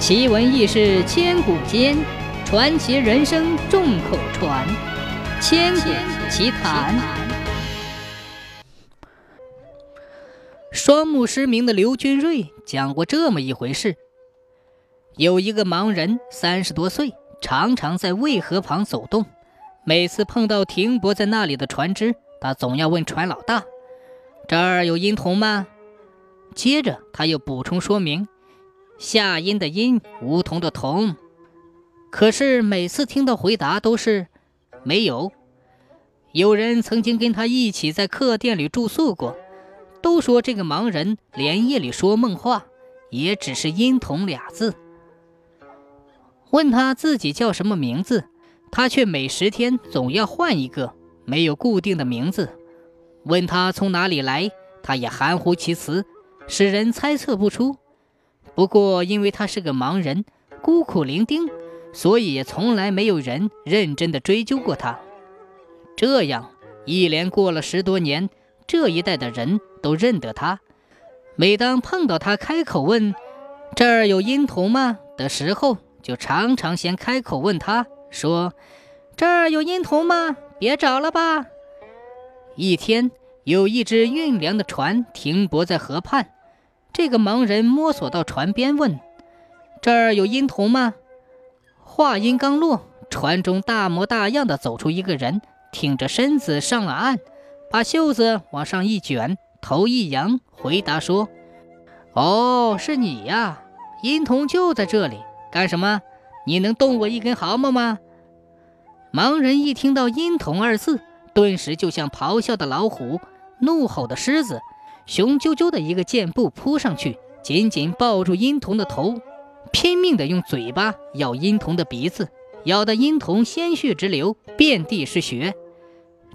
奇闻异事千古间，传奇人生众口传。千古奇谈。双目失明的刘君瑞讲过这么一回事：有一个盲人，三十多岁，常常在渭河旁走动。每次碰到停泊在那里的船只，他总要问船老大：“这儿有婴童吗？”接着他又补充说明。夏阴的阴，梧桐的桐。可是每次听到回答都是没有。有人曾经跟他一起在客店里住宿过，都说这个盲人连夜里说梦话，也只是音童俩字。问他自己叫什么名字，他却每十天总要换一个，没有固定的名字。问他从哪里来，他也含糊其辞，使人猜测不出。不过，因为他是个盲人，孤苦伶仃，所以也从来没有人认真的追究过他。这样一连过了十多年，这一代的人都认得他。每当碰到他开口问“这儿有婴童吗”的时候，就常常先开口问他说：“这儿有婴童吗？别找了吧。”一天，有一只运粮的船停泊在河畔。这个盲人摸索到船边，问：“这儿有婴童吗？”话音刚落，船中大模大样的走出一个人，挺着身子上了岸，把袖子往上一卷，头一扬，回答说：“哦，是你呀！婴童就在这里，干什么？你能动我一根毫毛吗？”盲人一听到“婴童”二字，顿时就像咆哮的老虎，怒吼的狮子。雄赳赳的一个箭步扑上去，紧紧抱住殷童的头，拼命的用嘴巴咬殷童的鼻子，咬得殷童鲜血直流，遍地是血。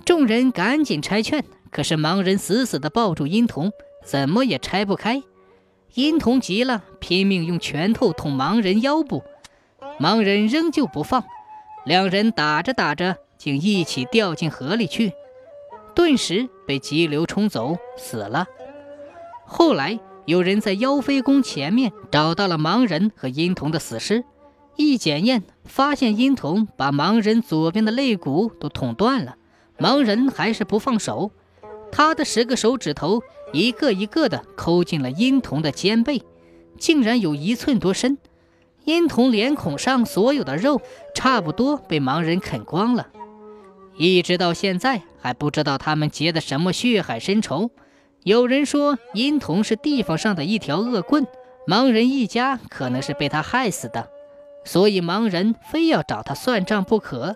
众人赶紧拆劝，可是盲人死死的抱住殷童，怎么也拆不开。殷童急了，拼命用拳头捅盲人腰部，盲人仍旧不放。两人打着打着，竟一起掉进河里去，顿时被急流冲走，死了。后来有人在妖妃宫前面找到了盲人和婴童的死尸，一检验发现婴童把盲人左边的肋骨都捅断了，盲人还是不放手，他的十个手指头一个一个的抠进了婴童的肩背，竟然有一寸多深，婴童脸孔上所有的肉差不多被盲人啃光了，一直到现在还不知道他们结的什么血海深仇。有人说，殷童是地方上的一条恶棍，盲人一家可能是被他害死的，所以盲人非要找他算账不可。